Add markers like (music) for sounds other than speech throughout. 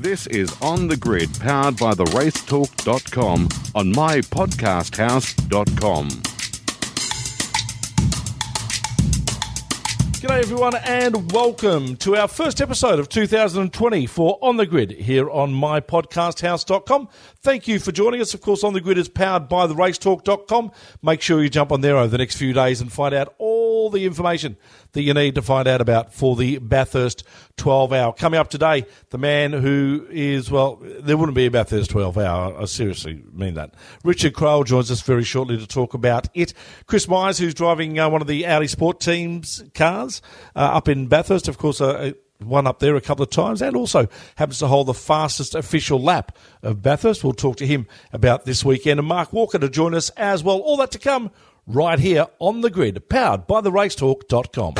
This is On the Grid, powered by the racetalk.com on mypodcasthouse.com. G'day everyone and welcome to our first episode of 2020 for On the Grid here on mypodcasthouse.com. Thank you for joining us. Of course, On the Grid is powered by the racetalk.com. Make sure you jump on there over the next few days and find out all the information that you need to find out about for the Bathurst 12 hour. Coming up today, the man who is, well, there wouldn't be a Bathurst 12 hour. I seriously mean that. Richard Craill joins us very shortly to talk about it. Chris Mies, who's driving uh, one of the Audi Sport Team's cars uh, up in Bathurst, of course, uh, one up there a couple of times and also happens to hold the fastest official lap of Bathurst. We'll talk to him about this weekend and Mark Walker to join us as well. All that to come right here on the grid, powered by the racetalk.com.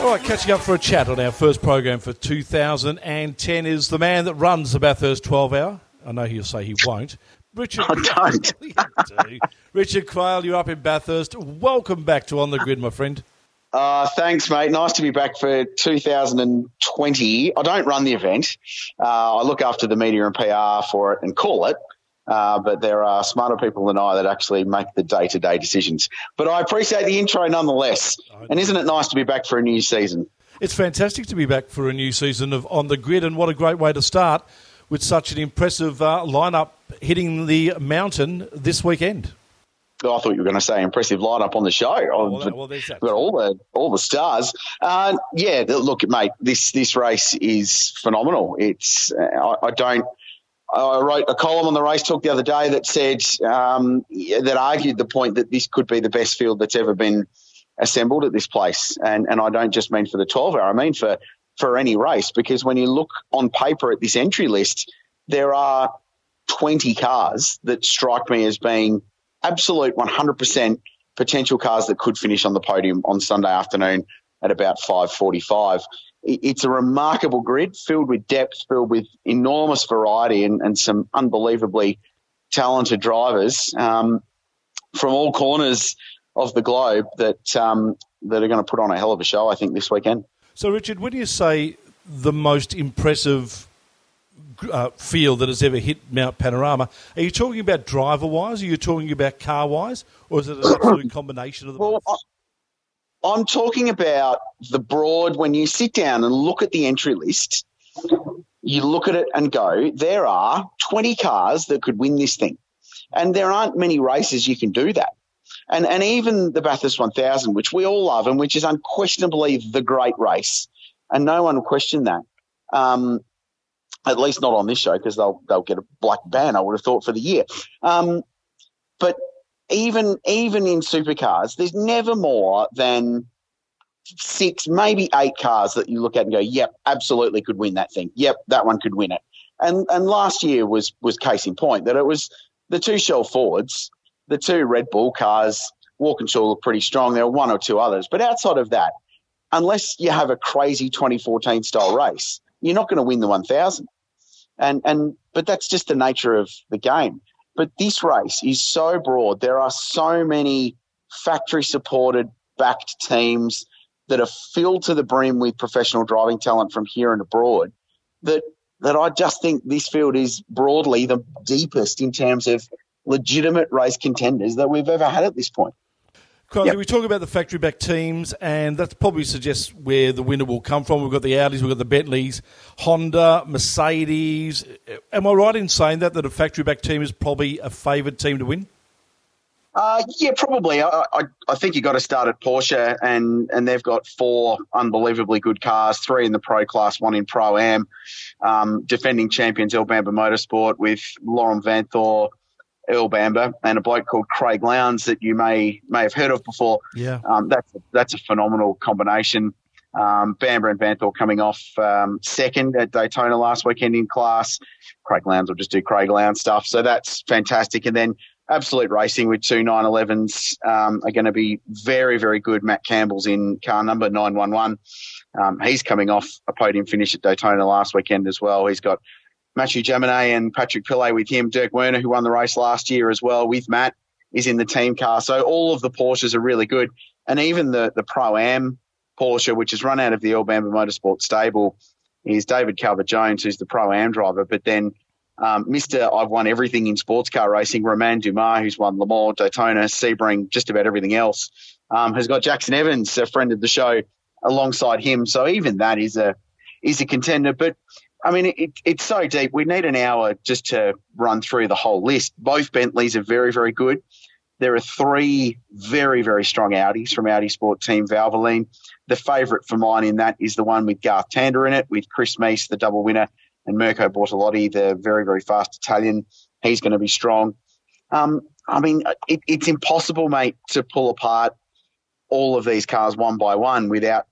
All right, catching up for a chat on our first program for 2010 is the man that runs the Bathurst 12 hour. I know he'll say he won't. Richard, I don't. (laughs) Richard Craill, you're up in Bathurst. Welcome back to On the Grid, my friend. Uh, thanks, mate. Nice to be back for 2020. I don't run the event. Uh, I look after the media and PR for it and call it. Uh, but there are smarter people than I that actually make the day to day decisions. But I appreciate the intro nonetheless. And isn't it nice to be back for a new season? It's fantastic to be back for a new season of On the Grid, and what a great way to start with such an impressive uh, lineup hitting the mountain this weekend. Oh, I thought you were going to say impressive lineup on the show. Oh, well, well. Got all the all the stars. Uh, yeah, look, mate, this this race is phenomenal. It's uh, I, I, don't. I wrote a column on the race talk the other day that said um, that argued the point that this could be the best field that's ever been assembled at this place, and and I don't just mean for the twelve hour. I mean for for any race because when you look on paper at this entry list, there are twenty cars that strike me as being absolute 100% potential cars that could finish on the podium on Sunday afternoon at about 5:45. It's a remarkable grid filled with depth, filled with enormous variety, and, and some unbelievably talented drivers um, from all corners of the globe that um, that are going to put on a hell of a show. I think this weekend. So, Richard, when you say the most impressive uh, field that has ever hit Mount Panorama. Are you talking about driver wise? Are you talking about car wise? Or is it an (coughs) absolute combination of the well, both? I'm talking about the broad, when you sit down and look at the entry list, you look at it and go, there are 20 cars that could win this thing. And there aren't many races you can do that. And, and even the Bathurst 1000, which we all love and which is unquestionably the great race, and no one will question that. Um, at least not on this show because they'll they'll get a black ban. I would have thought for the year. Um, but even even in supercars, there's never more than six, maybe eight cars that you look at and go, "Yep, absolutely could win that thing. Yep, that one could win it." And and last year was was case in point that it was the two Shell Fords, the two Red Bull cars. Walkinshaw looked pretty strong. There were one or two others, but outside of that, unless you have a crazy 2014 style race, you're not going to win the 1000. And, and, but that's just the nature of the game. But this race is so broad. There are so many factory supported, backed teams that are filled to the brim with professional driving talent from here and abroad that, that I just think this field is broadly the deepest in terms of legitimate race contenders that we've ever had at this point. Crosby, yep. we talk about the factory back teams, and that probably suggests where the winner will come from. We've got the Audis, we've got the Bentleys, Honda, Mercedes. Am I right in saying that, that a factory back team is probably a favoured team to win? Uh, yeah, probably. I, I, I think you've got to start at Porsche, and, and they've got four unbelievably good cars, three in the Pro Class, one in Pro Am. Um, defending champions Earl Bamber Motorsport with Laurent Vanthoor, Earl Bamber and a bloke called Craig Lowndes that you may may have heard of before. Yeah, um, that's that's a phenomenal combination. Um, Bamber and Vanthoor coming off um, second at Daytona last weekend in class. Craig Lowndes will just do Craig Lowndes stuff, so that's fantastic. And then Absolute Racing with two 911s um, are going to be very very good. Matt Campbell's in car number 911. Um, he's coming off a podium finish at Daytona last weekend as well. He's got Mathieu Jaminet and Patrick Pilet with him. Dirk Werner, who won the race last year as well with Matt, is in the team car. So all of the Porsches are really good. and even the the pro am Porsche, which is run out of the Earl Bamber Motorsport stable, is David Calvert Jones, who's the pro am driver. But then um, Mr. I've won everything in sports car racing, Romain Dumas, who's won Le Mans, Daytona, Sebring, just about everything else, um, has got Jackson Evans, a friend of the show, alongside him. So even that is a is a contender. But I mean, it, it's so deep. We need an hour just to run through the whole list. Both Bentleys are very, very good. There are three very, very strong Audis from Audi Sport Team Valvoline. The favourite for mine in that is the one with Garth Tander in it, with Chris Mies, the double winner, and Mirko Bortolotti, the very, very fast Italian. He's going to be strong. Um, I mean, it, it's impossible, mate, to pull apart all of these cars one by one without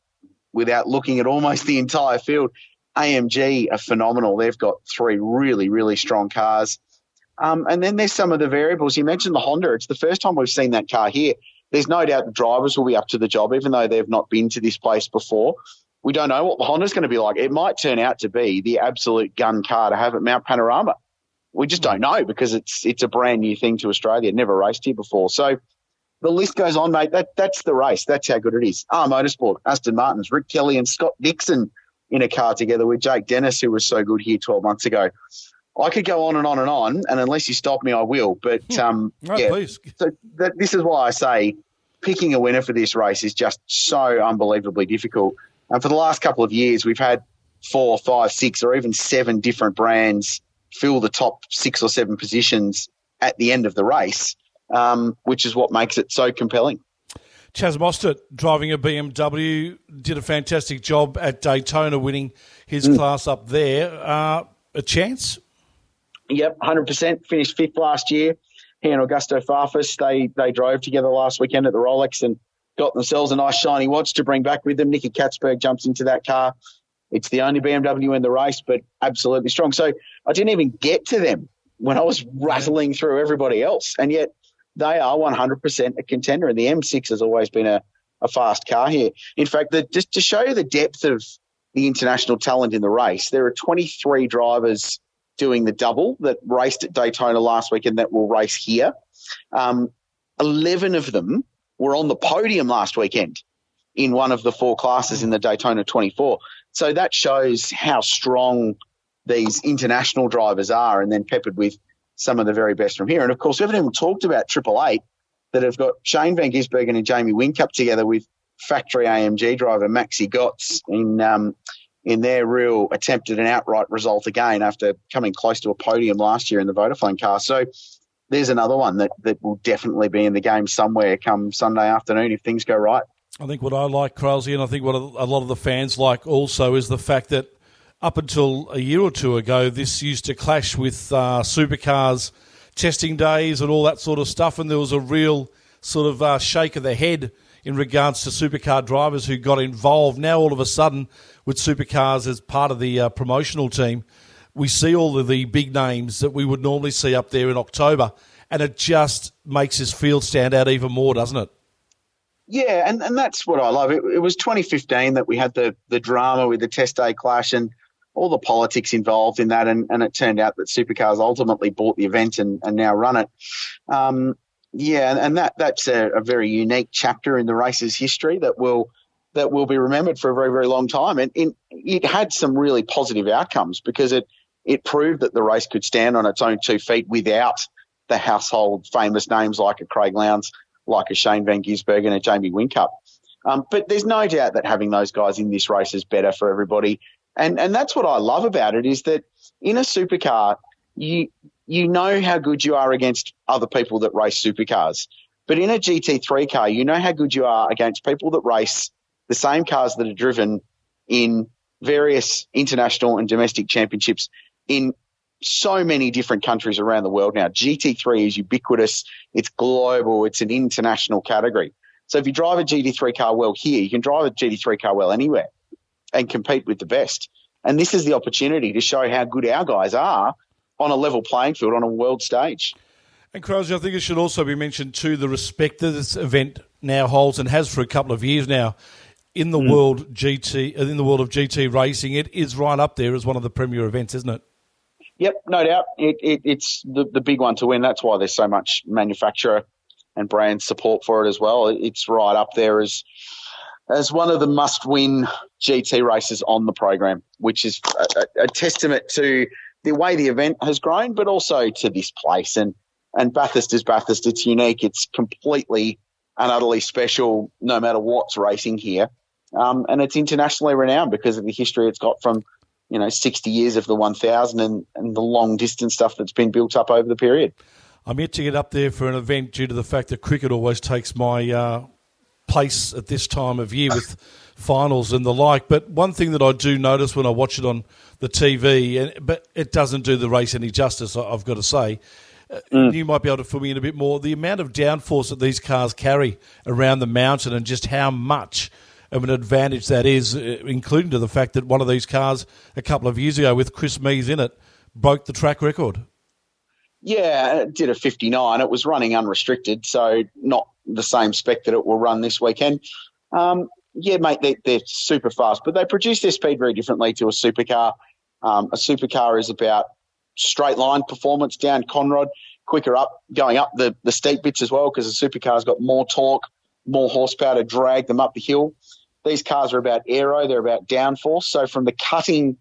without looking at almost the entire field. AMG are phenomenal. They've got three really, really strong cars. Um, and then there's some of the variables. You mentioned the Honda. It's the first time we've seen that car here. There's no doubt the drivers will be up to the job, even though they've not been to this place before. We don't know what the Honda's going to be like. It might turn out to be the absolute gun car to have at Mount Panorama. We just don't know because it's it's a brand new thing to Australia. Never raced here before. So the list goes on, mate. That that's the race. That's how good it is. Ah, Motorsport, Aston Martins, Rick Kelly and Scott Dixon in a car together with Jake Dennis, who was so good here 12 months ago. I could go on and on and on, and unless you stop me, I will. But hmm. um, (laughs) right, yeah, please. so that, this is why I say picking a winner for this race is just so unbelievably difficult. And for the last couple of years, we've had four, five, six, or even seven different brands fill the top six or seven positions at the end of the race, um, which is what makes it so compelling. Chaz Mostert, driving a BMW, did a fantastic job at Daytona, winning his mm. class up there. Uh, a chance? Yep, 100%. Finished fifth last year. He and Augusto Farfus, they, they drove together last weekend at the Rolex and got themselves a nice shiny watch to bring back with them. Nicky Catsburg jumps into that car. It's the only BMW in the race, but absolutely strong. So I didn't even get to them when I was rattling through everybody else. And yet they are 100% a contender. And the M6 has always been a, a fast car here. In fact, the, just to show you the depth of the international talent in the race, there are 23 drivers doing the double that raced at Daytona last week and that will race here. Um, 11 of them were on the podium last weekend in one of the four classes in the Daytona 24. So that shows how strong these international drivers are, and then peppered with some of the very best from here. And of course, we haven't even talked about Triple Eight that have got Shane Van Gisbergen and Jamie Whincup together with factory AMG driver Maxi Götz in um, in their real attempt at an outright result again after coming close to a podium last year in the Vodafone car. So there's another one that, that will definitely be in the game somewhere come Sunday afternoon if things go right. I think what I like, Kralsey, and I think what a lot of the fans like also is the fact that up until a year or two ago, this used to clash with uh, supercars testing days and all that sort of stuff, and there was a real sort of uh, shake of the head in regards to supercar drivers who got involved. Now, all of a sudden, with supercars as part of the uh, promotional team, we see all of the big names that we would normally see up there in October, and it just makes this field stand out even more, doesn't it? Yeah, and, and that's what I love. It, it was 2015 that we had the, the drama with the test day clash, and all the politics involved in that, and, and it turned out that Supercars ultimately bought the event and, and now run it. Um, yeah, and, and, that that's a, a, very unique chapter in the race's history that will that will be remembered for a very very long time. And it had some really positive outcomes because it it proved that the race could stand on its own two feet without the household famous names like a Craig Lowndes, like a Shane Van Gisbergen and a Jamie Whincup. Um, but there's no doubt that having those guys in this race is better for everybody. And and that's what I love about it is that in a supercar, you you know how good you are against other people that race supercars. But in a GT3 car, you know how good you are against people that race the same cars that are driven in various international and domestic championships in so many different countries around the world now. GT3 is ubiquitous. It's global. It's an international category. So if you drive a GT3 car well here, you can drive a GT3 car well anywhere and compete with the best. And this is the opportunity to show how good our guys are on a level playing field on a world stage. And Krause, I think it should also be mentioned too the respect that this event now holds and has for a couple of years now in the mm. world GT in the world of GT racing. It is right up there as one of the premier events, isn't it? Yep, no doubt. It, it, it's the, the big one to win. That's why there's so much manufacturer and brand support for it as well. It's right up there as as one of the must-win GT races on the program, which is a, a, testament to the way the event has grown, but also to this place. And and Bathurst is Bathurst. It's unique. It's completely and utterly special, no matter what's racing here. Um, and it's internationally renowned because of the history it's got from, you know, 60 years of the 1000 and, and the long distance stuff that's been built up over the period. I'm yet to get up there for an event due to the fact that cricket always takes my uh, place at this time of year with finals and the like. But one thing that I do notice when I watch it on the TV, and, but it doesn't do the race any justice, I've got to say. Uh, mm. You might be able to fill me in a bit more. The amount of downforce that these cars carry around the mountain and just how much of an advantage that is, uh, including to the fact that one of these cars a couple of years ago with Chris Mies in it broke the track record. Yeah, it did a 59. It was running unrestricted, so not the same spec that it will run this weekend. Um, yeah, mate, they, are super fast, but they produce their speed very differently to a supercar. Um, a supercar is about straight line performance down Conrod, quicker up, going up the, the steep bits as well, because a supercar's got more torque, more horsepower to drag them up the hill. These cars are about aero, they're about downforce. So from the cutting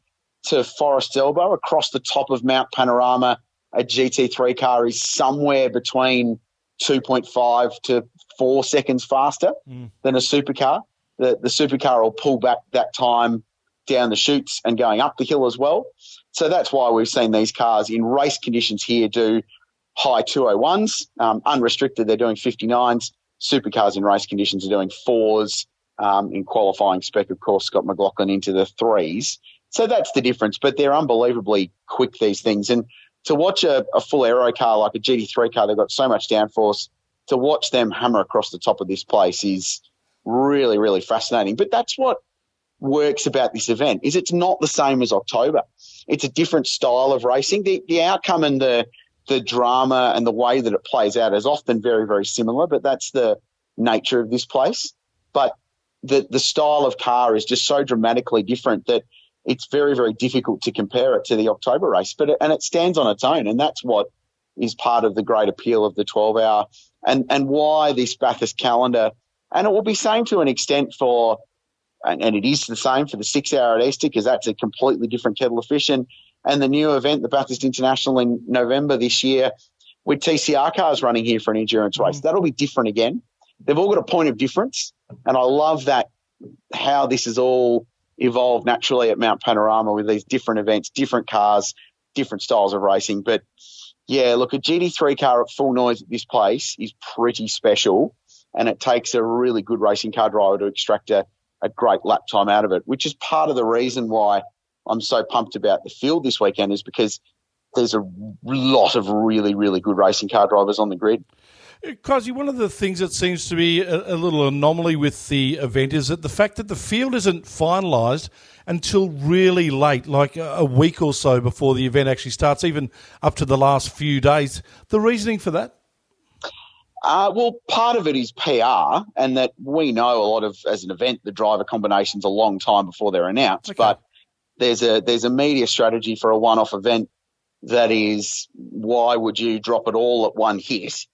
to Forest Elbow across the top of Mount Panorama, a GT3 car is somewhere between 2.5 to 4 seconds faster mm. than a supercar. The, the supercar will pull back that time down the chutes and going up the hill as well. So that's why we've seen these cars in race conditions here do high 201s. Um, unrestricted, they're doing 59s. Supercars in race conditions are doing fours. Um, in qualifying spec, of course, Scott McLaughlin into the threes. So that's the difference. But they're unbelievably quick, these things. And to watch a, a full aero car like a GT3 car, they've got so much downforce. To watch them hammer across the top of this place is really, really fascinating. But that's what works about this event is it's not the same as October. It's a different style of racing. The, the outcome and the the drama and the way that it plays out is often very, very similar, but that's the nature of this place. But the the style of car is just so dramatically different that it's very, very difficult to compare it to the October race. But it, and it stands on its own, and that's what is part of the great appeal of the 12 hour and and why this Bathurst calendar. And it will be same to an extent for and, and, it is the same for the six hour at Easter because that's a completely different kettle of fish. And, and the new event, the Bathurst International in November this year, with TCR cars running here for an endurance race, that'll be different again. They've all got a point of difference, and I love that how this is all evolved naturally at Mount Panorama with these different events, different cars, different styles of racing. But yeah, look, a GT3 car at full noise at this place is pretty special, and it takes a really good racing car driver to extract a a great lap time out of it, which is part of the reason why I'm so pumped about the field this weekend is because there's a lot of really, really good racing car drivers on the grid. Crosby, one of the things that seems to be a, a, little anomaly with the event is that the fact that the field isn't finalised until really late, like a week or so before the event actually starts, even up to the last few days. The reasoning for that? Uh, well, part of it is PR, and that we know a lot of as an event the driver combinations a long time before they're announced. Okay. But there's a there's a media strategy for a one-off event that is why would you drop it all at one hit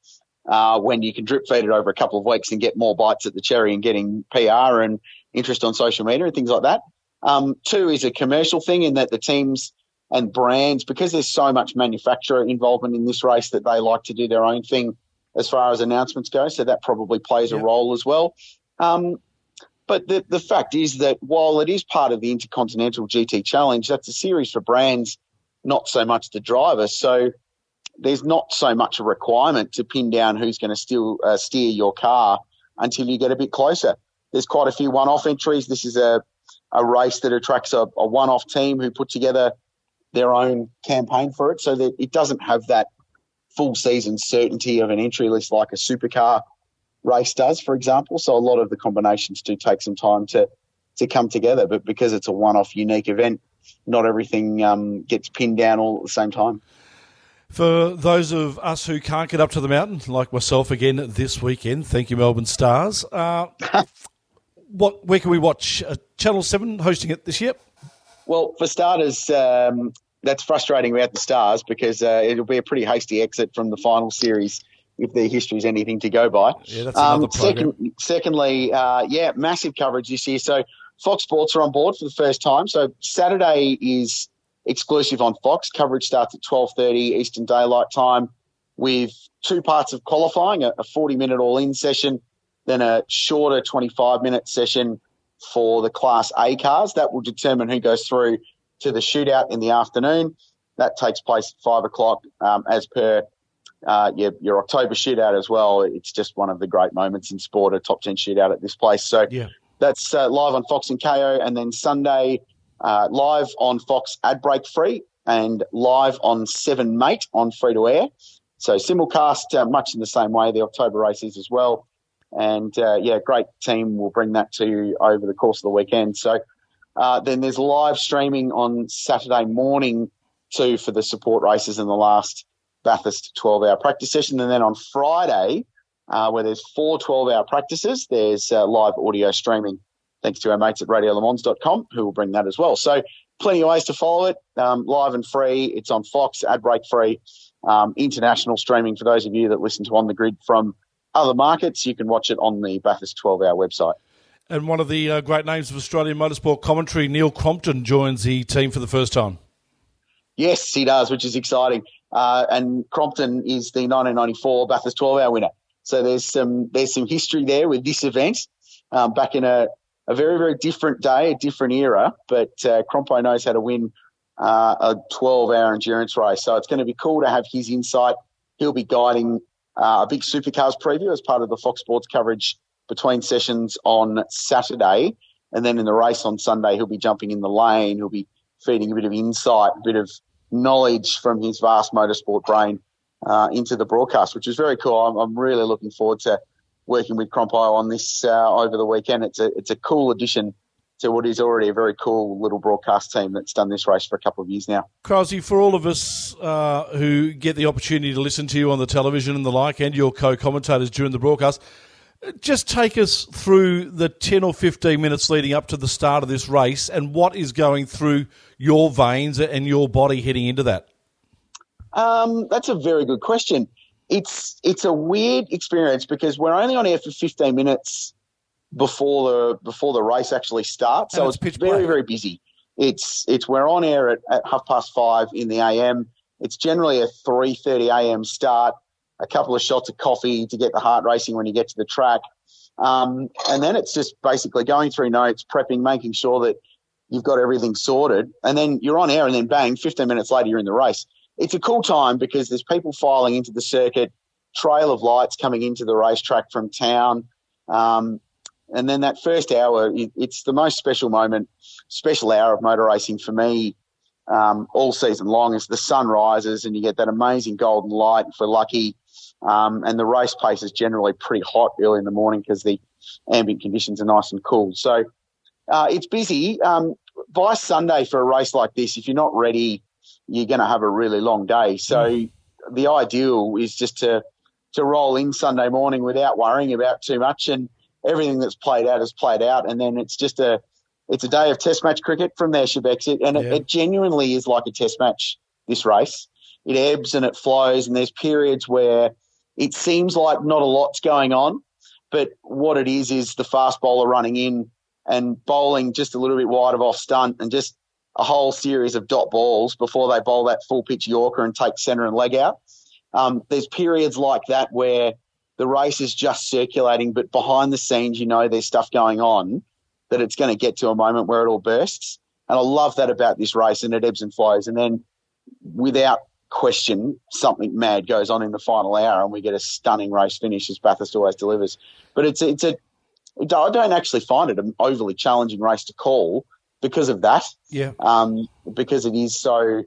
uh, when you can drip feed it over a couple of weeks and get more bites at the cherry and getting PR and interest on social media and things like that. Um, two is a commercial thing in that the teams and brands because there's so much manufacturer involvement in this race that they like to do their own thing as far as announcements go. So that probably plays a role as well. Um, but the, the fact is that while it is part of the Intercontinental GT Challenge, that's a series for brands, not so much the driver. So there's not so much a requirement to pin down who's going to still uh, steer your car until you get a bit closer. There's quite a few one-off entries. This is a, a race that attracts a, a one-off team who put together their own campaign for it, so that it doesn't have that full season certainty of an entry list like a supercar race does, for example. So a lot of the combinations do take some time to to come together, but because it's a one-off, unique event, not everything um, gets pinned down all at the same time. For those of us who can't get up to the mountain, like myself again this weekend, thank you, Melbourne Stars. Uh, (laughs) what where can we watch? Uh, Channel Seven hosting it this year. Well, for starters, um, that's frustrating about the Stars because uh, it'll be a pretty hasty exit from the final series if their history is anything to go by. Yeah, that's another Um, second, secondly, uh, yeah, massive coverage this year. So Fox Sports are on board for the first time. So Saturday is exclusive on Fox. Coverage starts at twelve thirty Eastern Daylight Time, with two parts of qualifying: a, a forty-minute all-in session, then a shorter twenty-five minute session for the Class A cars. That will determine who goes through to the shootout in the afternoon. That takes place at five o'clock, um, as per uh, your, your October shootout as well. It's just one of the great moments in sport, a top 10 shootout at this place. So Yeah. that's uh, live on Fox and Kayo. And then Sunday, uh, live on Fox ad break free and live on Seven Mate on free to air. So simulcast uh, much in the same way the October races as well. And uh, yeah, great team will bring that to you over the course of the weekend. So uh, then there's live streaming on Saturday morning too for the support races in the last Bathurst 12 hour practice session. And then on Friday, uh, where there's four 12 hour practices, there's uh, live audio streaming thanks to our mates at radiolemans.com who will bring that as well. So plenty of ways to follow it. Um, live and free. It's on Fox, ad break free. Um, international streaming for those of you that listen to On the Grid from other markets. You can watch it on the Bathurst 12 hour website. And one of the uh, great names of Australian motorsport commentary, Neil Crompton, joins the team for the first time. Yes, he does, which is exciting. Uh, and Crompton is the 1994 Bathurst 12 hour winner. So there's some there's some history there with this event um, back in a, a very very different day, a different era. But uh, Crompo knows how to win uh, a 12 hour endurance race, so it's going to be cool to have his insight. He'll be guiding uh, a big supercars preview as part of the Fox Sports coverage between sessions on Saturday, and then in the race on Sunday, he'll be jumping in the lane. He'll be feeding a bit of insight, a bit of knowledge from his vast motorsport brain uh, into the broadcast, which is very cool. I'm, I'm really looking forward to working with Crompo on this uh, over the weekend. It's a it's a cool addition to what is already a very cool little broadcast team that's done this race for a couple of years now. Krause, for all of us uh, who get the opportunity to listen to you on the television and the like, and your co-commentators during the broadcast, just take us through the 10 or 15 minutes leading up to the start of this race and what is going through your veins and your body heading into that. Um, that's a very good question. It's it's a weird experience because we're only on air for 15 minutes before the before the race actually starts, so it's, it's very black. very busy. It's it's we're on air at, at half past five in the AM. It's generally a 3:30 AM start. A couple of shots of coffee to get the heart racing when you get to the track, um, and then it's just basically going through notes, prepping, making sure that you've got everything sorted, and then you're on air, and then bang, 15 minutes later you're in the race. It's a cool time because there's people filing into the circuit, trail of lights coming into the racetrack from town, um, and then that first hour, it, it's the most special moment, special hour of motor racing for me um, all season long as the sun rises and you get that amazing golden light if we're lucky. Um, and the race pace is generally pretty hot early in the morning because the ambient conditions are nice and cool. So uh, it's busy. Um, by Sunday for a race like this, if you're not ready, you're going to have a really long day. So hmm. the ideal is just to to roll in Sunday morning without worrying about too much, and everything that's played out is played out, and then it's just a it's a day of Test match cricket from there, Shebex. It, and it, it genuinely is like a Test match. This race, it ebbs and it flows, and there's periods where it seems like not a lot's going on, but what it is is the fast bowler running in and bowling just a little bit wide of off stump and just a whole series of dot balls before they bowl that full pitch Yorker and take centre and leg out. Um, there's periods like that where the race is just circulating, but behind the scenes, you know, there's stuff going on that it's going to get to a moment where it all bursts. And I love that about this race and it ebbs and flows. And then without question, something mad goes on in the final hour and we get a stunning race finish as Bathurst always delivers. But it's, it's a, I don't actually find it an overly challenging race to call because of that Yeah. um, because it is so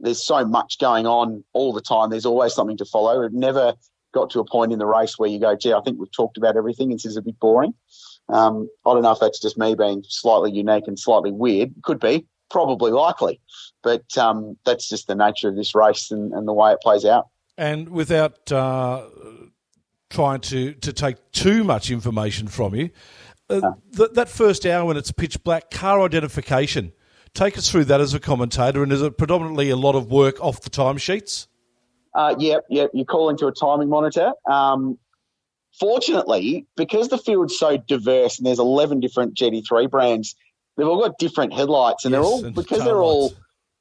there's so much going on all the time. There's always something to follow. It never got to a point in the race where you go, gee, I think we've talked about everything. This is a bit boring. Um, I don't know if that's just me being slightly unique and slightly weird. Could be, probably likely, but um, that's just the nature of this race and, and the way it plays out. And without uh, trying to, to take too much information from you, uh, th- that first hour when it's pitch black, car identification, take us through that as a commentator. And is it predominantly a lot of work off the timesheets? Uh, yep, yep. You call into a timing monitor. Um, fortunately, because the field's so diverse and there's 11 different GT3 brands, they've all got different headlights, and Yes, they're all and because they're all,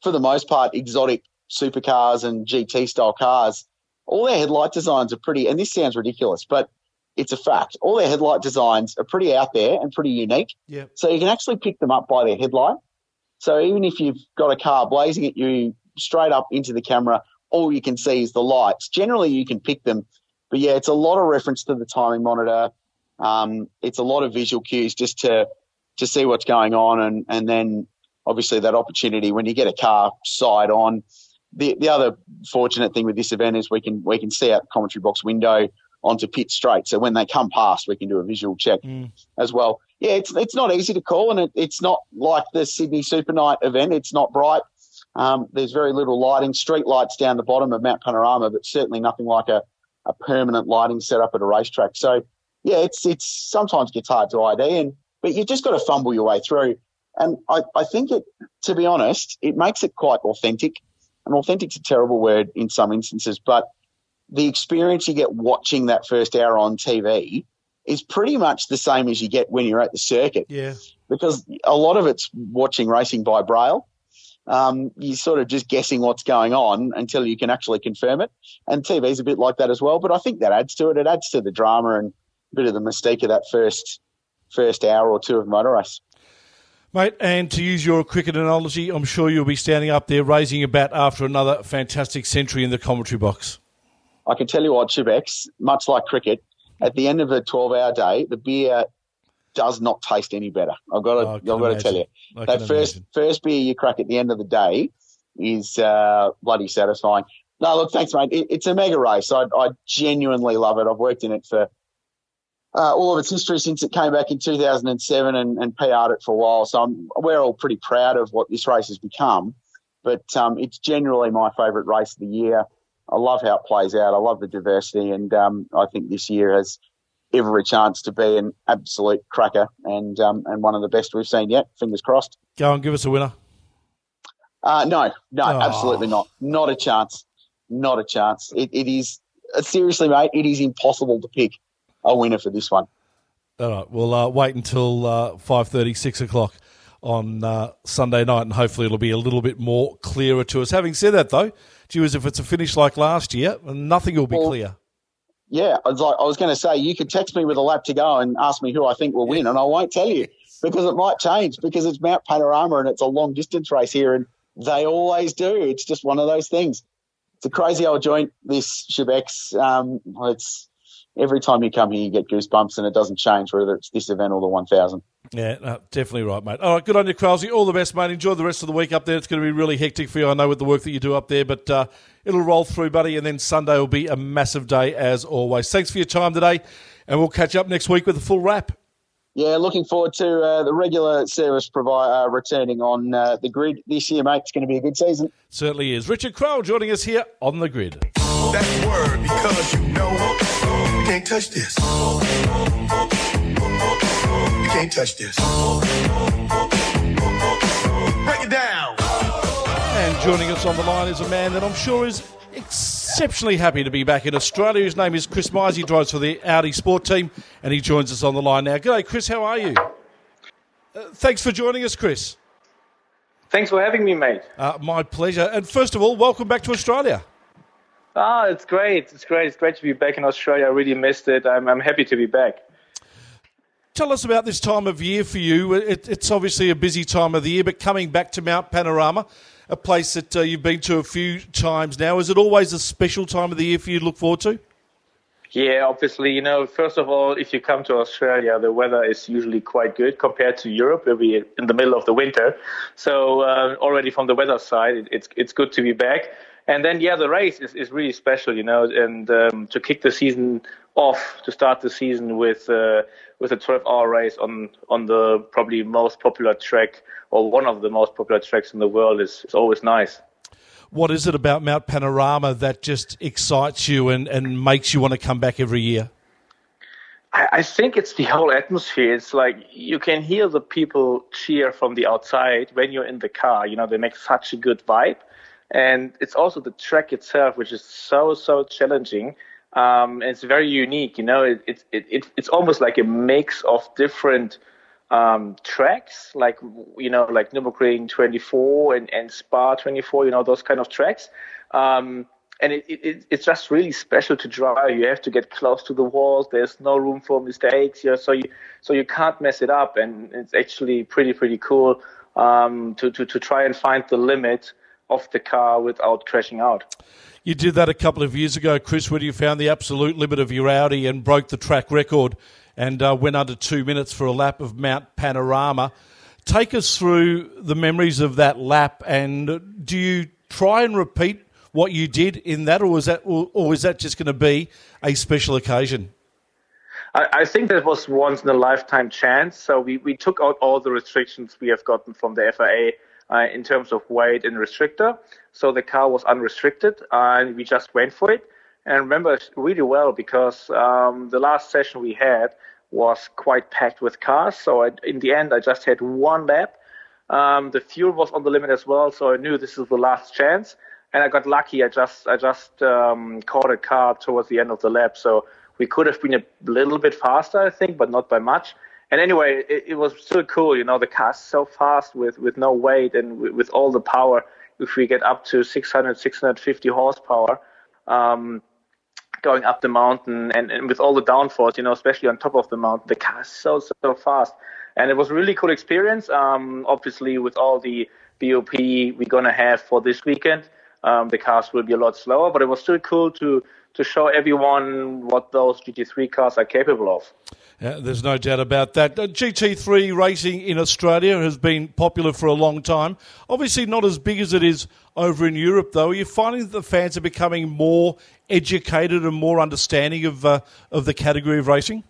for the most part, exotic supercars and GT style cars. All their headlight designs are pretty, and this sounds ridiculous, but it's a fact. All their headlight designs are pretty out there and pretty unique. Yeah. So you can actually pick them up by their headlight. So even if you've got a car blazing at you straight up into the camera, all you can see is the lights. Generally, you can pick them. But yeah, it's a lot of reference to the timing monitor. Um, it's a lot of visual cues just to to see what's going on, and and then obviously that opportunity when you get a car side on. The the other fortunate thing with this event is we can we can see out the commentary box window onto pit straight. So when they come past, we can do a visual check Mm. as well. Yeah, it's it's not easy to call, and it, it's not like the Sydney Super Night event. It's not bright. Um, there's very little lighting, street lights down the bottom of Mount Panorama, but certainly nothing like a, a permanent lighting setup at a racetrack. So yeah, it's it's sometimes gets hard to ID, and but you just got to fumble your way through. And I, I think it, to be honest, it makes it quite authentic. And authentic's a terrible word in some instances, but the experience you get watching that first hour on TV is pretty much the same as you get when you're at the circuit Yeah. because a lot of it's watching racing by braille. Um, you're sort of just guessing what's going on until you can actually confirm it. And TV's a bit like that as well, but I think that adds to it. It adds to the drama and a bit of the mystique of that first first hour or two of motor race. Mate, and to use your cricket analogy, I'm sure you'll be standing up there raising your bat after another fantastic century in the commentary box. I can tell you what, Chibex, much like cricket, at the end of a 12 hour day, the beer does not taste any better. I've got to, I I've got to tell you. I that first imagine. first beer you crack at the end of the day is uh, bloody satisfying. No, look, thanks, mate. It, it's a mega race. I, I genuinely love it. I've worked in it for uh, all of its history since it came back in 2007 and, and PR'd it for a while. So I'm, we're all pretty proud of what this race has become. But um, it's generally my favourite race of the year. I love how it plays out. I love the diversity, and um, I think this year has every chance to be an absolute cracker and um, and one of the best we've seen yet. Fingers crossed. Go and give us a winner. Uh, no, no, Oh. absolutely not. Not a chance. Not a chance. It, it is uh, seriously, mate. It is impossible to pick a winner for this one. All right, we'll uh, wait until uh, 5.30, 6 o'clock on uh, Sunday night, and hopefully it'll be a little bit more clearer to us. Having said that, though, gee whiz, if it's a finish like last year, nothing will be Well, clear. Yeah, I was like, I was going to say, you could text me with a lap to go and ask me who I think will win, and I won't tell you because it might change because it's Mount Panorama and it's a long distance race here, and they always do. It's just one of those things. It's a crazy old joint. This Chebex, um, it's every time you come here, you get goosebumps, and it doesn't change whether it's this event or the 1000. Yeah, no, definitely right, mate. All right, good on you, Kralsey. All the best, mate. Enjoy the rest of the week up there. It's going to be really hectic for you, I know, with the work that you do up there, but uh, it'll roll through, buddy, and then Sunday will be a massive day as always. Thanks for your time today, and we'll catch up next week with a full wrap. Yeah, looking forward to uh, the regular service provider uh, returning on uh, the grid this year, mate. It's going to be a good season. Certainly is. Richard Craill joining us here on the grid. That's word because you know you can't touch this. You can't touch this. Break it down. And joining us on the line is a man that I'm sure is exceptionally happy to be back in Australia. His name is Chris Mies. He drives for the Audi Sport Team, and he joins us on the line now. G'day, Chris. How are you? Uh, thanks for joining us, Chris. Thanks for having me, mate. Uh, my pleasure. And first of all, welcome back to Australia. Ah, it's great. It's great. It's great to be back in Australia. I really missed it. I'm, I'm happy to be back. Tell us about this time of year for you. It, it's obviously a busy time of the year, but coming back to Mount Panorama, a place that uh, you've been to a few times now, is it always a special time of the year for you to look forward to? Yeah, obviously, you know, first of all, if you come to Australia, the weather is usually quite good compared to Europe, where we're in the middle of the winter. So uh, already from the weather side, it, it's it's good to be back. And then, yeah, the race is, is really special, you know, and um, to kick the season off, to start the season with uh, with a 12-hour race on on the probably most popular track or one of the most popular tracks in the world is, is always nice. What is it about Mount Panorama that just excites you and, and makes you want to come back every year? I, I think it's the whole atmosphere. It's like you can hear the people cheer from the outside when you're in the car. You know, they make such a good vibe. And it's also the track itself, which is so so challenging. Um, and it's very unique. You know, it, it, it, it's almost like a mix of different um, tracks, like you know, like Nürburgring 24 and, and Spa 24. You know, those kind of tracks. Um, and it, it, it's just really special to drive. You have to get close to the walls. There's no room for mistakes. You know, so you so you can't mess it up. And it's actually pretty pretty cool um, to, to to try and find the limit of the car without crashing out. You did that a couple of years ago, Chris, when you found the absolute limit of your Audi and broke the track record and uh, went under two minutes for a lap of Mount Panorama. Take us through the memories of that lap, and do you try and repeat what you did in that, or is that, or, or is that just going to be a special occasion? I, I think that was once in a lifetime chance. So we, we took out all the restrictions we have gotten from the FIA uh, in terms of weight and restrictor. So the car was unrestricted, and we just went for it. And remember really well because um, the last session we had was quite packed with cars. So I, in the end, I just had one lap. Um, the fuel was on the limit as well, so I knew this is the last chance. And I got lucky. I just I just um, caught a car towards the end of the lap, so we could have been a little bit faster, I think, but not by much and anyway, it, it, was so cool. You know, the car's so fast with, with no weight and with, with all the power. If we get up to 600, 650 horsepower, um, going up the mountain and, and with all the downforce, you know, especially on top of the mountain, the car is so, so fast. And it was a really cool experience. Um, obviously, with all the BOP we're going to have for this weekend, um, the cars will be a lot slower, but it was still cool to, to show everyone what those GT3 cars are capable of. Yeah, there's no doubt about that. Uh, GT3 racing in Australia has been popular for a long time. Obviously, not as big as it is over in Europe, though. Are you finding that the fans are becoming more educated and more understanding of uh, of the category of racing?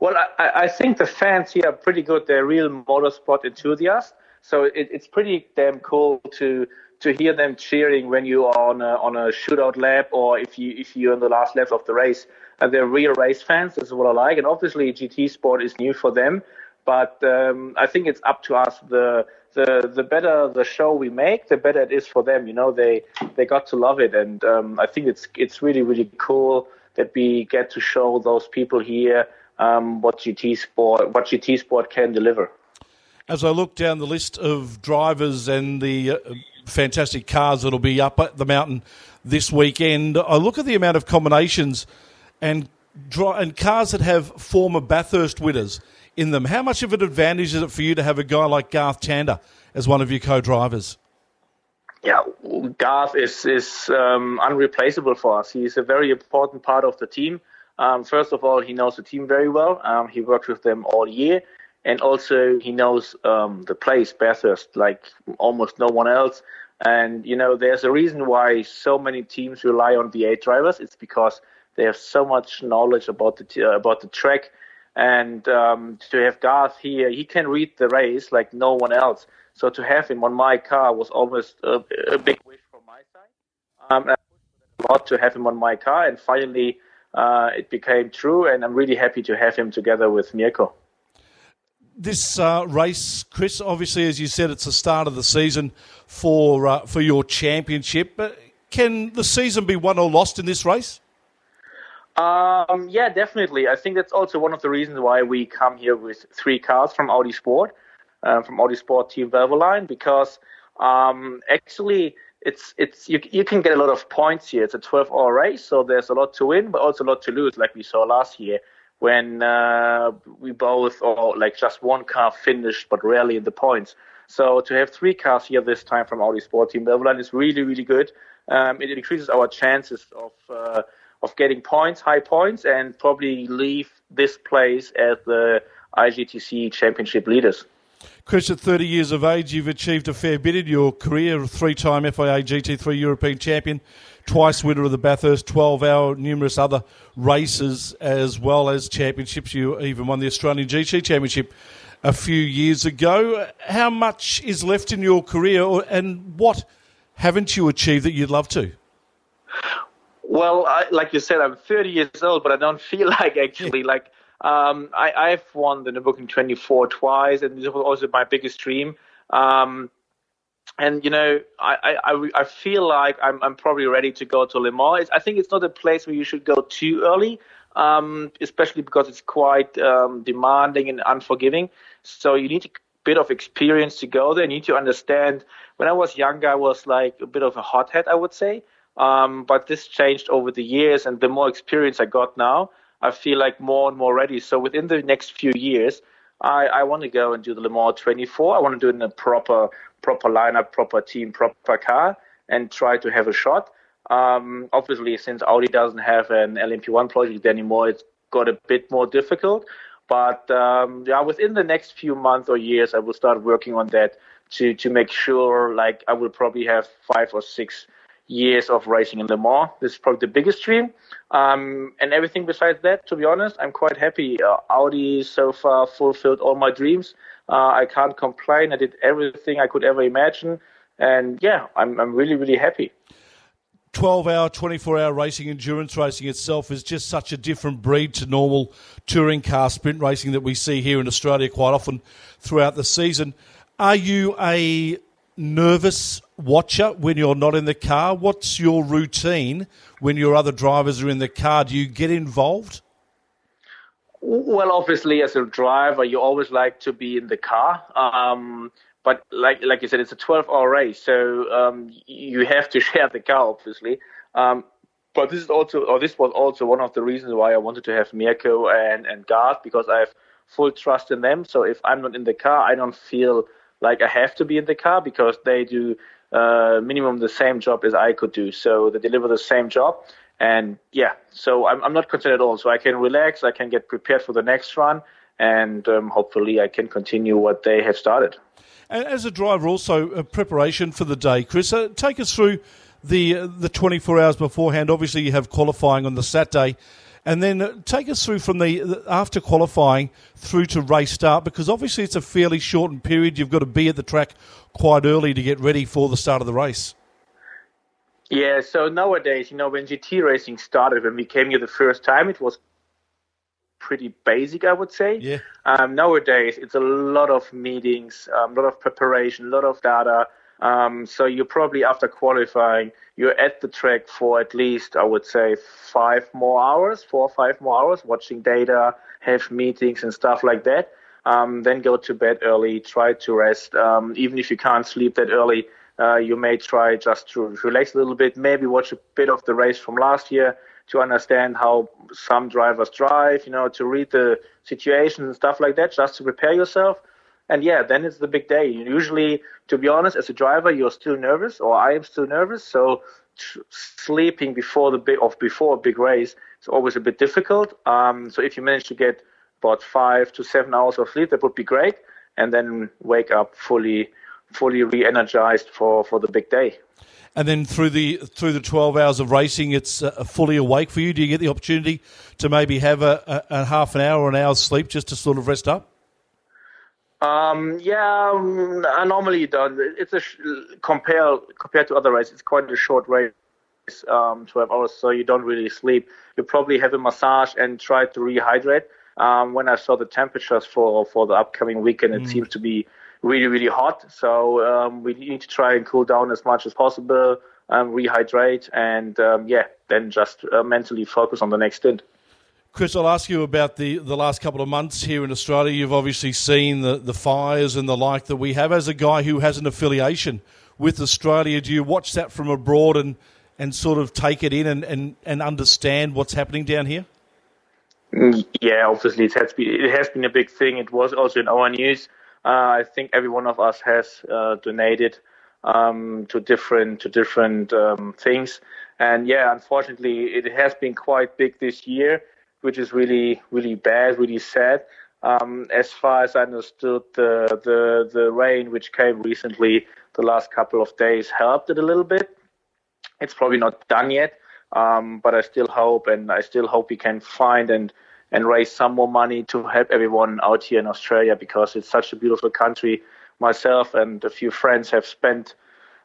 Well, I, I, think the fans here are pretty good. They're real motorsport enthusiasts, so it, it's pretty damn cool to to hear them cheering when you are on a, on a shootout lap or if you if you're in the last lap of the race and they're real race fans. This is what I like. And obviously, GT Sport is new for them, but um, I think it's up to us. The the the better the show we make, the better it is for them. You know, they they got to love it, and um, I think it's it's really really cool that we get to show those people here um, what GT Sport what GT Sport can deliver. As I look down the list of drivers and the uh, fantastic cars that'll be up at the mountain this weekend, I look at the amount of combinations and and cars that have former Bathurst winners in them. How much of an advantage is it for you to have a guy like Garth Tander as one of your co-drivers? Yeah, Garth is is um, unreplaceable for us. He's a very important part of the team. Um, first of all, he knows the team very well. Um, he worked with them all year, and also he knows um, the place Bathurst like almost no one else. And you know, there's a reason why so many teams rely on V8 drivers. It's because they have so much knowledge about the uh, about the track, and um, to have Garth here, he can read the race like no one else. So to have him on my car was almost a, a big wish from my side. Um, I a lot to have him on my car, and finally uh, it became true. And I'm really happy to have him together with Mirko this uh, race, Chris, obviously, as you said, it's the start of the season for uh, for your championship. But can the season be won or lost in this race? Um, yeah, definitely. I think that's also one of the reasons why we come here with three cars from Audi Sport, uh, from Audi Sport Team Valvoline, because um, actually it's it's you you can get a lot of points here. It's a 12-hour race, so there's a lot to win, but also a lot to lose, like we saw last year when uh, we both or like just one car finished, but rarely in the points. So to have three cars here this time from Audi Sport Team Valvoline is really really good. Um, it increases our chances of uh, of getting points, high points, and probably leave this place as the IGTC championship leaders. Chris, at 30 years of age, you've achieved a fair bit in your career. Three time FIA GT3 European champion, twice winner of the Bathurst 12 hour, numerous other races as well as championships. You even won the Australian GT Championship a few years ago. How much is left in your career, and what haven't you achieved that you'd love to? Well, I, like you said, I'm 30 years old, but I don't (laughs) feel like actually like um, I, I've won the Nürburgring 24 twice, and this was also my biggest dream. Um, and you know, I, I, I feel like I'm, I'm probably ready to go to Le Mans. I think it's not a place where you should go too early, um, especially because it's quite um, demanding and unforgiving. So you need a bit of experience to go there. You need to understand. When I was younger, I was like a bit of a hothead, I would say. Um, but this changed over the years, and the more experience I got now, I feel like more and more ready. So within the next few years, I, I want to go and do the Le Mans 24. I want to do it in a proper proper lineup, proper team, proper car, and try to have a shot. Um, obviously, since Audi doesn't have an LMP1 project anymore, it's got a bit more difficult. But um, yeah, within the next few months or years, I will start working on that to to make sure, like, I will probably have five or six years of racing in Le Mans. This is probably the biggest dream. Um, and everything besides that, to be honest, I'm quite happy. Uh, Audi so far fulfilled all my dreams. Uh, I can't complain. I did everything I could ever imagine. And yeah, I'm, I'm really, really happy. 12 hour, 24 hour racing, endurance racing itself is just such a different breed to normal touring car sprint racing that we see here in Australia quite often throughout the season. Are you a nervous watcher when you're not in the car? What's your routine when your other drivers are in the car? Do you get involved? Well, obviously, as a driver, you always like to be in the car. Um, but like like you said, it's a 12-hour race, so um, you have to (laughs) share the car, obviously. Um, but this is also, or this was also one of the reasons why I wanted to have Mirko and and Garth because I have full trust in them. So if I'm not in the car, I don't feel like I have to be in the car because they do uh, minimum the same job as I could do. So they deliver the same job. And yeah, so I'm, I'm not concerned at all. So I can relax, I can get prepared for the next run, and um, hopefully I can continue what they have started. And as a driver, also preparation for the day, Chris. Uh, take us through the uh, the 24 hours beforehand. Obviously, you have qualifying on the Saturday. And then take us through from the after qualifying through to race start because obviously it's a fairly shortened period. You've got to be at the track quite early to get ready for the start of the race. Yeah, so nowadays, you know, when GT racing started, when we came here the first time, it was pretty basic, I would say. Yeah. Um, nowadays, it's a lot of meetings, um, a lot of preparation, a lot of data. Um, so you're probably after qualifying, you're at the track for at least, I would say, five more hours, four or five more hours, watching data, have meetings and stuff like that. Um, then go to bed early, try to rest. Um, even if you can't sleep that early, uh, you may try just to relax a little bit, maybe watch a bit of the race from last year to understand how some drivers drive, you know, to read the situation and stuff like that, just to prepare yourself and yeah, then it's the big day. Usually, to be honest, as a driver, you're still nervous, or I am still nervous. So t- sleeping before the big of before a big race is always a bit difficult. Um, so if you manage to get about five to seven hours of sleep, that would be great, and then wake up fully, fully re-energized for for the big day. And then through the through the twelve hours of racing, it's uh, fully awake for you. Do you get the opportunity to maybe have a, a, a half an hour or an hour's sleep just to sort of rest up? Um, yeah, um, I normally don't. It's a sh- compare compared to other races. It's quite a short race, um, 12 hours, so you don't really sleep. You probably have a massage and try to rehydrate. Um, when I saw the temperatures for for the upcoming weekend, it mm. seems to be really really hot. So um, we need to try and cool down as much as possible, um, rehydrate, and um, yeah, then just uh, mentally focus on the next stint. Chris, I'll ask you about the, the last couple of months here in Australia. You've obviously seen the, the fires and the like that we have. As a guy who has an affiliation with Australia, do you watch that from abroad and, and sort of take it in and, and, and understand what's happening down here? Mm, yeah, obviously it has been it has been a big thing. It was also in our news. Uh, I think every one of us has uh, donated um, to different to different um, things, and yeah, unfortunately, it has been quite big this year which is really really bad, really sad. Um, as far as I understood, the, the the rain which came recently, the last couple of days, helped it a little bit. It's probably not done yet, um, but I still hope, and I still hope we can find and and raise some more money to help everyone out here in Australia because it's such a beautiful country. Myself and a few friends have spent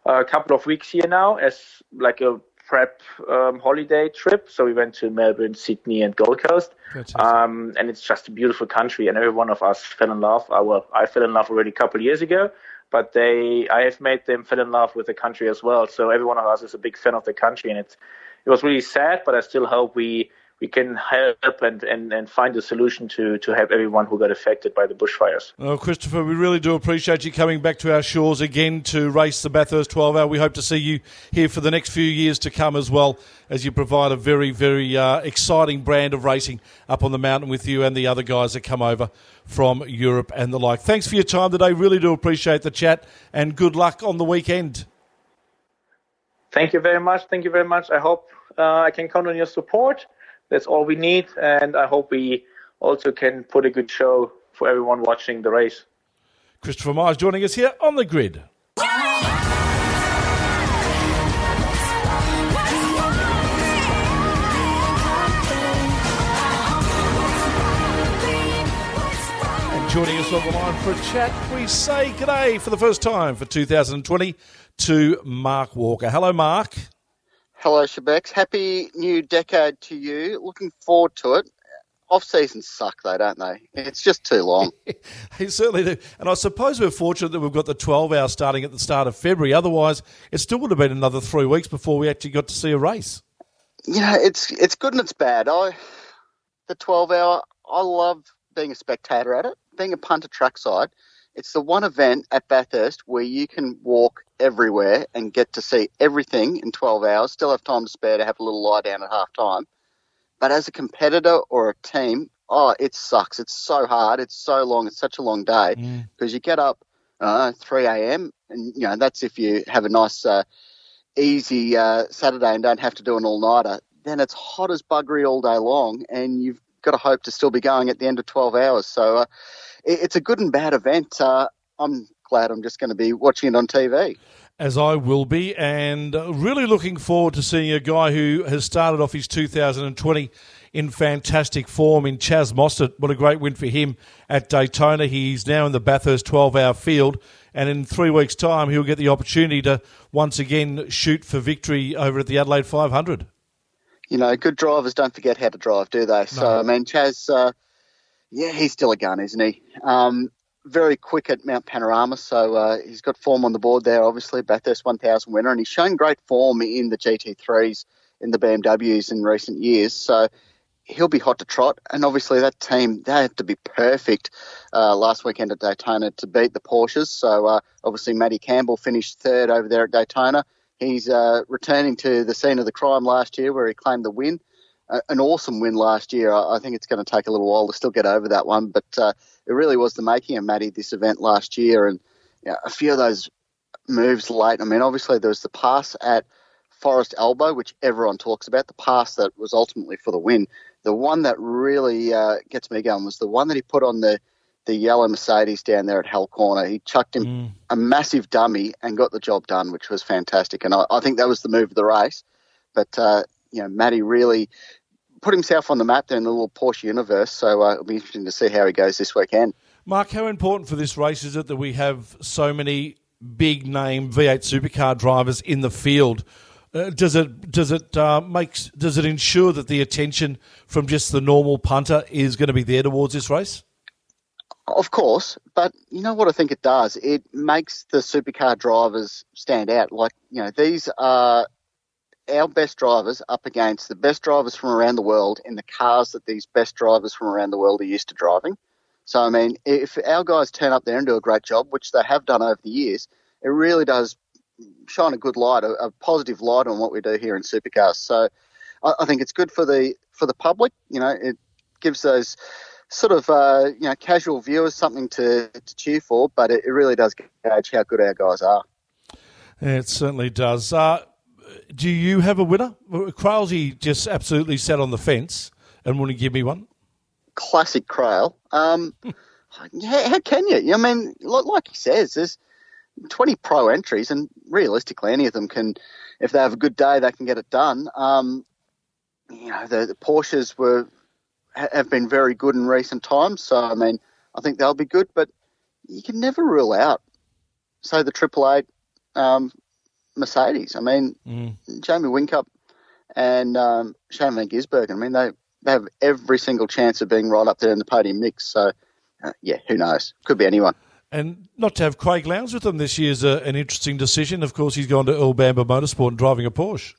a couple of weeks here now as like a prep um, holiday trip. So we went to Melbourne, Sydney, and Gold Coast. Um, and it's just a beautiful country, and every one of us fell in love. I, well, I fell in love already a couple of years ago. but they I have made them fall in love with the country as well. So every one of us is a big fan of the country, and it's it was really sad, but I still hope we we can help and, and, and find a solution to, to help everyone who got affected by the bushfires. Well, Christopher, we really do appreciate you coming back to our shores again to race the Bathurst 12 hour. We hope to see you here for the next few years to come as well as you provide a very, very uh, exciting brand of racing up on the mountain with you and the other guys that come over from Europe and the like. Thanks for your time today. Really do appreciate the chat and good luck on the weekend. Thank you very much. Thank you very much. I hope uh, I can count on your support. That's all we need, and I hope we also can put a good show for everyone watching the race. Christopher Mies joining us here on the grid. And joining us on the line for a chat, we say g'day for the first time for 2020 to Mark Walker. Hello, Mark. Hello, Shebex. Happy new decade to you. Looking forward to it. Off seasons suck though, don't they? It's just too long. (laughs) they certainly do. And I suppose we're fortunate that we've got the 12 hour starting at the start of February. Otherwise, it still would have been another three weeks before we actually got to see a race. You know, it's it's good and it's bad. I the 12 hour. I love being a spectator at it. Being a punter trackside, it's the one event at Bathurst where you can walk everywhere and get to see everything in 12 hours, still have time to spare to have a little lie down at half time. But as a competitor or a team, oh, it sucks. It's so hard. It's so long. It's such a long day because you get up uh, 3 a.m. and you know that's if you have a nice, uh, easy uh, Saturday and don't have to do an all nighter. Then it's hot as buggery all day long, and you've got to hope to still be going at the end of 12 hours. So uh, it, it's a good and bad event. Uh, I'm glad I'm just going to be watching it on TV. As I will be, and uh, really looking forward to seeing a guy who has started off his 2020 in fantastic form in Chaz Mostert. What a great win for him at Daytona. He's now in the Bathurst 12 hour field, and in three weeks' time, he'll get the opportunity to once again shoot for victory over at the Adelaide 500. You know, good drivers don't forget how to drive, do they? So, I mean, Chaz, uh, yeah, he's still a gun, isn't he? Um, very quick at Mount Panorama, so uh, he's got form on the board there, obviously, Bathurst 1000 winner, and he's shown great form in the GT3s, in the BMWs in recent years. So he'll be hot to trot, and obviously that team they had to be perfect uh, last weekend at Daytona to beat the Porsches. So uh, obviously Matty Campbell finished third over there at Daytona. He's uh, returning to the scene of the crime last year where he claimed the win. Uh, an awesome win last year. I, I think it's going to take a little while to still get over that one, but uh, it really was the making of Matty this event last year, and you know, a few of those moves late. I mean, obviously there was the pass at Forest Elbow, which everyone talks about, the pass that was ultimately for the win. The one that really uh, gets me going was the one that he put on the the yellow Mercedes down there at Hell Corner. He chucked him a massive dummy and got the job done, which was fantastic. And I, I think that was the move of the race. But uh, you know, Matty really put himself on the map there in the little Porsche universe. So uh, it'll be interesting to see how he goes this weekend. Mark, how important for this race is it that we have so many big name V8 supercar drivers in the field? Uh, does it does it uh, makes does it ensure that the attention from just the normal punter is going to be there towards this race? Of course, but you know what I think it does? It makes the supercar drivers stand out. Like, you know, these are our best drivers up against the best drivers from around the world in the cars that these best drivers from around the world are used to driving. So, I mean, if our guys turn up there and do a great job, which they have done over the years, it really does shine a good light, a, a positive light on what we do here in supercars. So, I, I think it's good for the for the public. You know, it gives those sort of uh, you know casual viewers something to, to cheer for, but it, it really does gauge how good our guys are. It certainly does. Uh, do you have a winner? Crailsy just absolutely sat on the fence and wouldn't give me one. Classic Craill. Um, (laughs) how, how can you? I mean, like he says, there's 20 pro entries, and realistically, any of them can, if they have a good day, they can get it done. Um, you know, the, the Porsches were have been very good in recent times, so I mean, I think they'll be good, but you can never rule out, say, the Triple Eight um, Mercedes. I mean, Jamie Whincup and um, Shane Van Gisbergen. I mean, they they have every single chance of being right up there in the podium mix. So, uh, yeah, who knows? Could be anyone. And not to have Craig Lowndes with them this year is a, an interesting decision. Of course, he's gone to Earl Bamber Motorsport and driving a Porsche.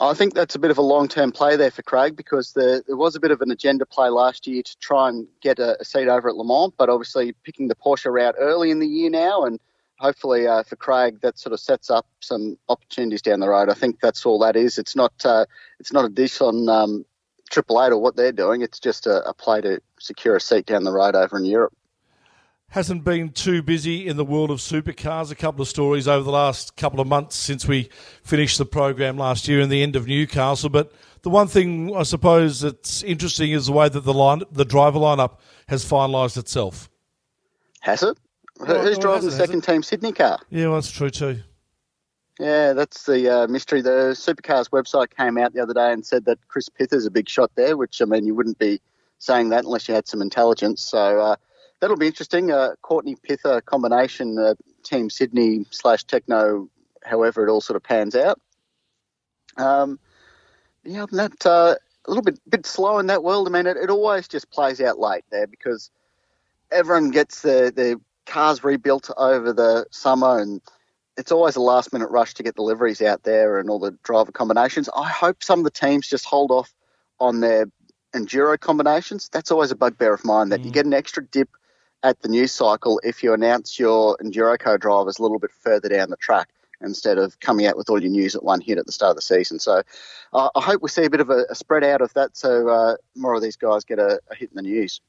I think that's a bit of a long term play there for Craig because there, there was a bit of an agenda play last year to try and get a, a seat over at Le Mans, but obviously picking the Porsche route early in the year now and hopefully uh, for Craig that sort of sets up some opportunities down the road. I think that's all that is. It's not uh, it's not a dish on um, Triple Eight or what they're doing. It's just a, a play to secure a seat down the road over in Europe hasn't been too busy in the world of supercars. A couple of stories over the last couple of months since we finished the program last year and the end of Newcastle. But the one thing I suppose that's interesting is the way that the line, the driver lineup has finalised itself. Has it? Well, Who's driving the second team Sydney car? Yeah, well, that's true too. Yeah, that's the uh, mystery. The Supercars website came out the other day and said that Chris Pither's a big shot there, which I mean you wouldn't be saying that unless you had some intelligence. So uh, that'll be interesting. Uh, Courtney Pither combination, uh, Team Sydney slash Tekno, however it all sort of pans out. Um, yeah, that uh, a little bit bit slow in that world. I mean, it, it always just plays out late there because everyone gets their, their cars rebuilt over the summer and it's always a last minute rush to get deliveries out there and all the driver combinations. I hope some of the teams just hold off on their enduro combinations. That's always a bugbear of mine that mm. you get an extra dip at the news cycle if you announce your enduro co drivers a little bit further down the track instead of coming out with all your news at one hit at the start of the season. So uh, I hope we see a bit of a, a spread out of that so uh, more of these guys get a, a, hit in the news.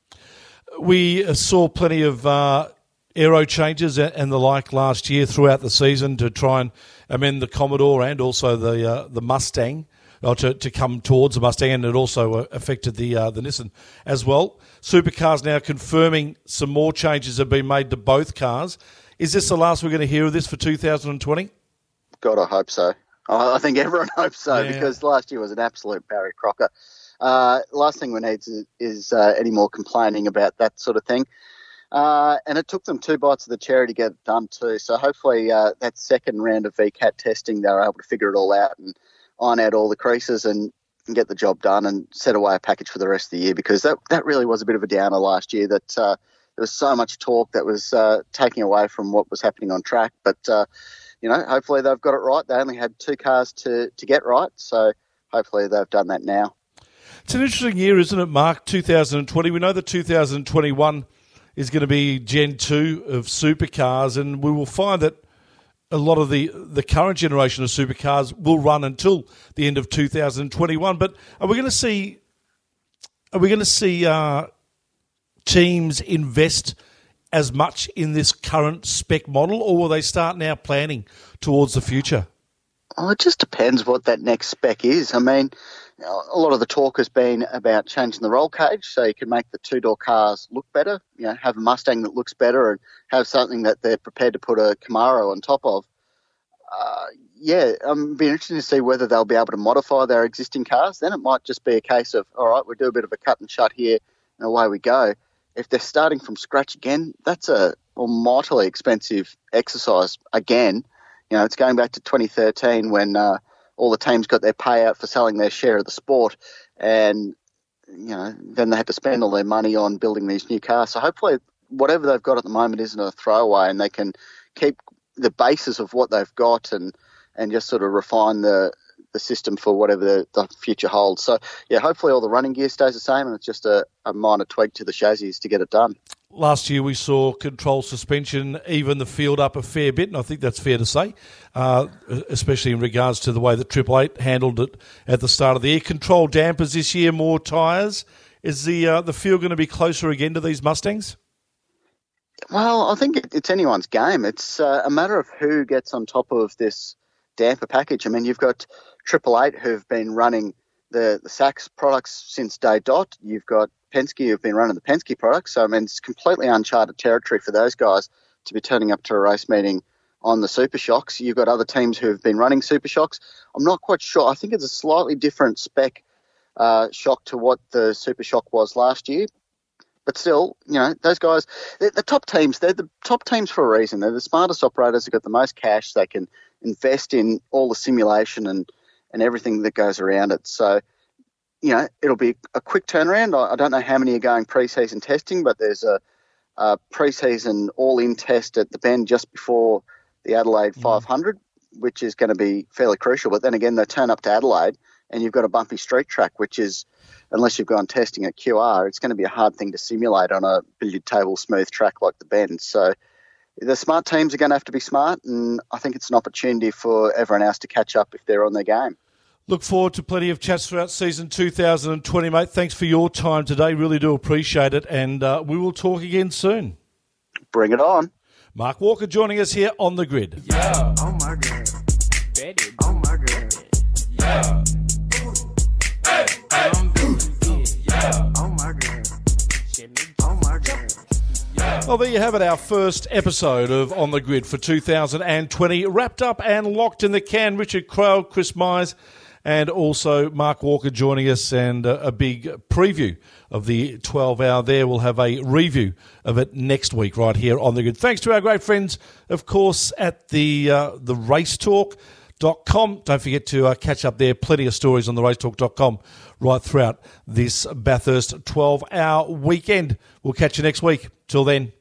We saw plenty of uh, aero changes and the like last year throughout the season to try and amend the Commodore and also the uh, the Mustang or to, to come towards the Mustang, and it also uh, affected the uh, the Nissan as well. Supercars now confirming some more changes have been made to both cars. Is this the last we're going to hear of this for 2020? God, I hope so. I think everyone (laughs) hopes so yeah. because last year was an absolute Barry Crocker. Uh, last thing we need is, is uh, any more complaining about that sort of thing. Uh, and it took them two bites of the cherry to get it done too. So hopefully uh, that second round of VCAT testing, they were able to figure it all out and iron out all the creases and, get the job done and set away a package for the rest of the year because that that really was a bit of a downer last year. That uh, there was so much talk that was uh, taking away from what was happening on track. But uh, you know, hopefully they've got it right. They only had two cars to to get right, so hopefully they've done that now. It's an interesting year, isn't it, Mark? 2020. We know that 2021 is going to be Gen 2 of supercars, and we will find that a lot of the, the current generation of supercars will run until the end of 2021. But are we going to see are we going to see uh, teams invest as much in this current spec model, or will they start now planning towards the future? Well, it just depends what that next spec is. I mean, a lot of the talk has been about changing the roll cage so you can make the two door cars look better. You know, have a Mustang that looks better and have something that they're prepared to put a Camaro on top of. Uh, yeah, I'm be interested to see whether they'll be able to modify their existing cars. Then it might just be a case of, all right, we'll do a bit of a cut and shut here, and away we go. If they're starting from scratch again, that's a mightily expensive exercise again. You know, it's going back to 2013 when uh, all the teams got their payout for selling their share of the sport, and you know then they had to spend all their money on building these new cars. So hopefully, whatever they've got at the moment isn't a throwaway, and they can keep the basis of what they've got and and just sort of refine the the system for whatever the, the, future holds. So yeah, hopefully all the running gear stays the same, and it's just a, a minor tweak to the chassis to get it done. Last year we saw control suspension even the field up a fair bit, and I think that's fair to say, uh, especially in regards to the way that Triple Eight handled it at the start of the year. Control dampers this year, more tyres. Is the uh, the field going to be closer again to these Mustangs? Well, I think it's anyone's game. It's uh, a matter of who gets on top of this damper package. I mean, you've got Triple Eight who've been running the, the Sachs products since day dot. You've got Penske who've been running the Penske products. So, I mean, it's completely uncharted territory for those guys to be turning up to a race meeting on the Supashocks. You've got other teams who've been running Supashocks. I'm not quite sure. I think it's a slightly different spec uh, shock to what the Supashock was last year. But still, you know, those guys, the top teams, they're the top teams for a reason. They're the smartest operators who've got the most cash. They can invest in all the simulation and and everything that goes around it. So, you know, it'll be a quick turnaround. I, I don't know how many are going pre-season testing, but there's a, a pre-season all-in test at the Bend just before the Adelaide mm-hmm. 500, which is going to be fairly crucial. But then again, they turn up to Adelaide, and you've got a bumpy street track, which is, unless you've gone testing at QR, it's going to be a hard thing to simulate on a billiard table smooth track like the Bend. So the smart teams are going to have to be smart, and I think it's an opportunity for everyone else to catch up if they're on their game. Look forward to plenty of chats throughout season 2020, mate. Thanks for your time today. Really do appreciate it. And uh, we will talk again soon. Bring it on. Mark Walker joining us here on the grid. Yeah. Oh my god. Betty. Oh my god. Yeah. Hey, hey. Yeah. Oh my god. Oh my god. Well, there you have it, our first episode of On the Grid for 2020. Wrapped up and locked in the can. Richard Craill, Chris Mies, and also Mark Walker joining us, and uh, a big preview of the 12 hour there. We'll have a review of it next week, right here on the Grid. Thanks to our great friends, of course, at the uh, the Race Talk. Dot com. Don't forget to uh, catch up there. Plenty of stories on the racetalk.com right throughout this Bathurst 12 hour weekend. We'll catch you next week. Till then,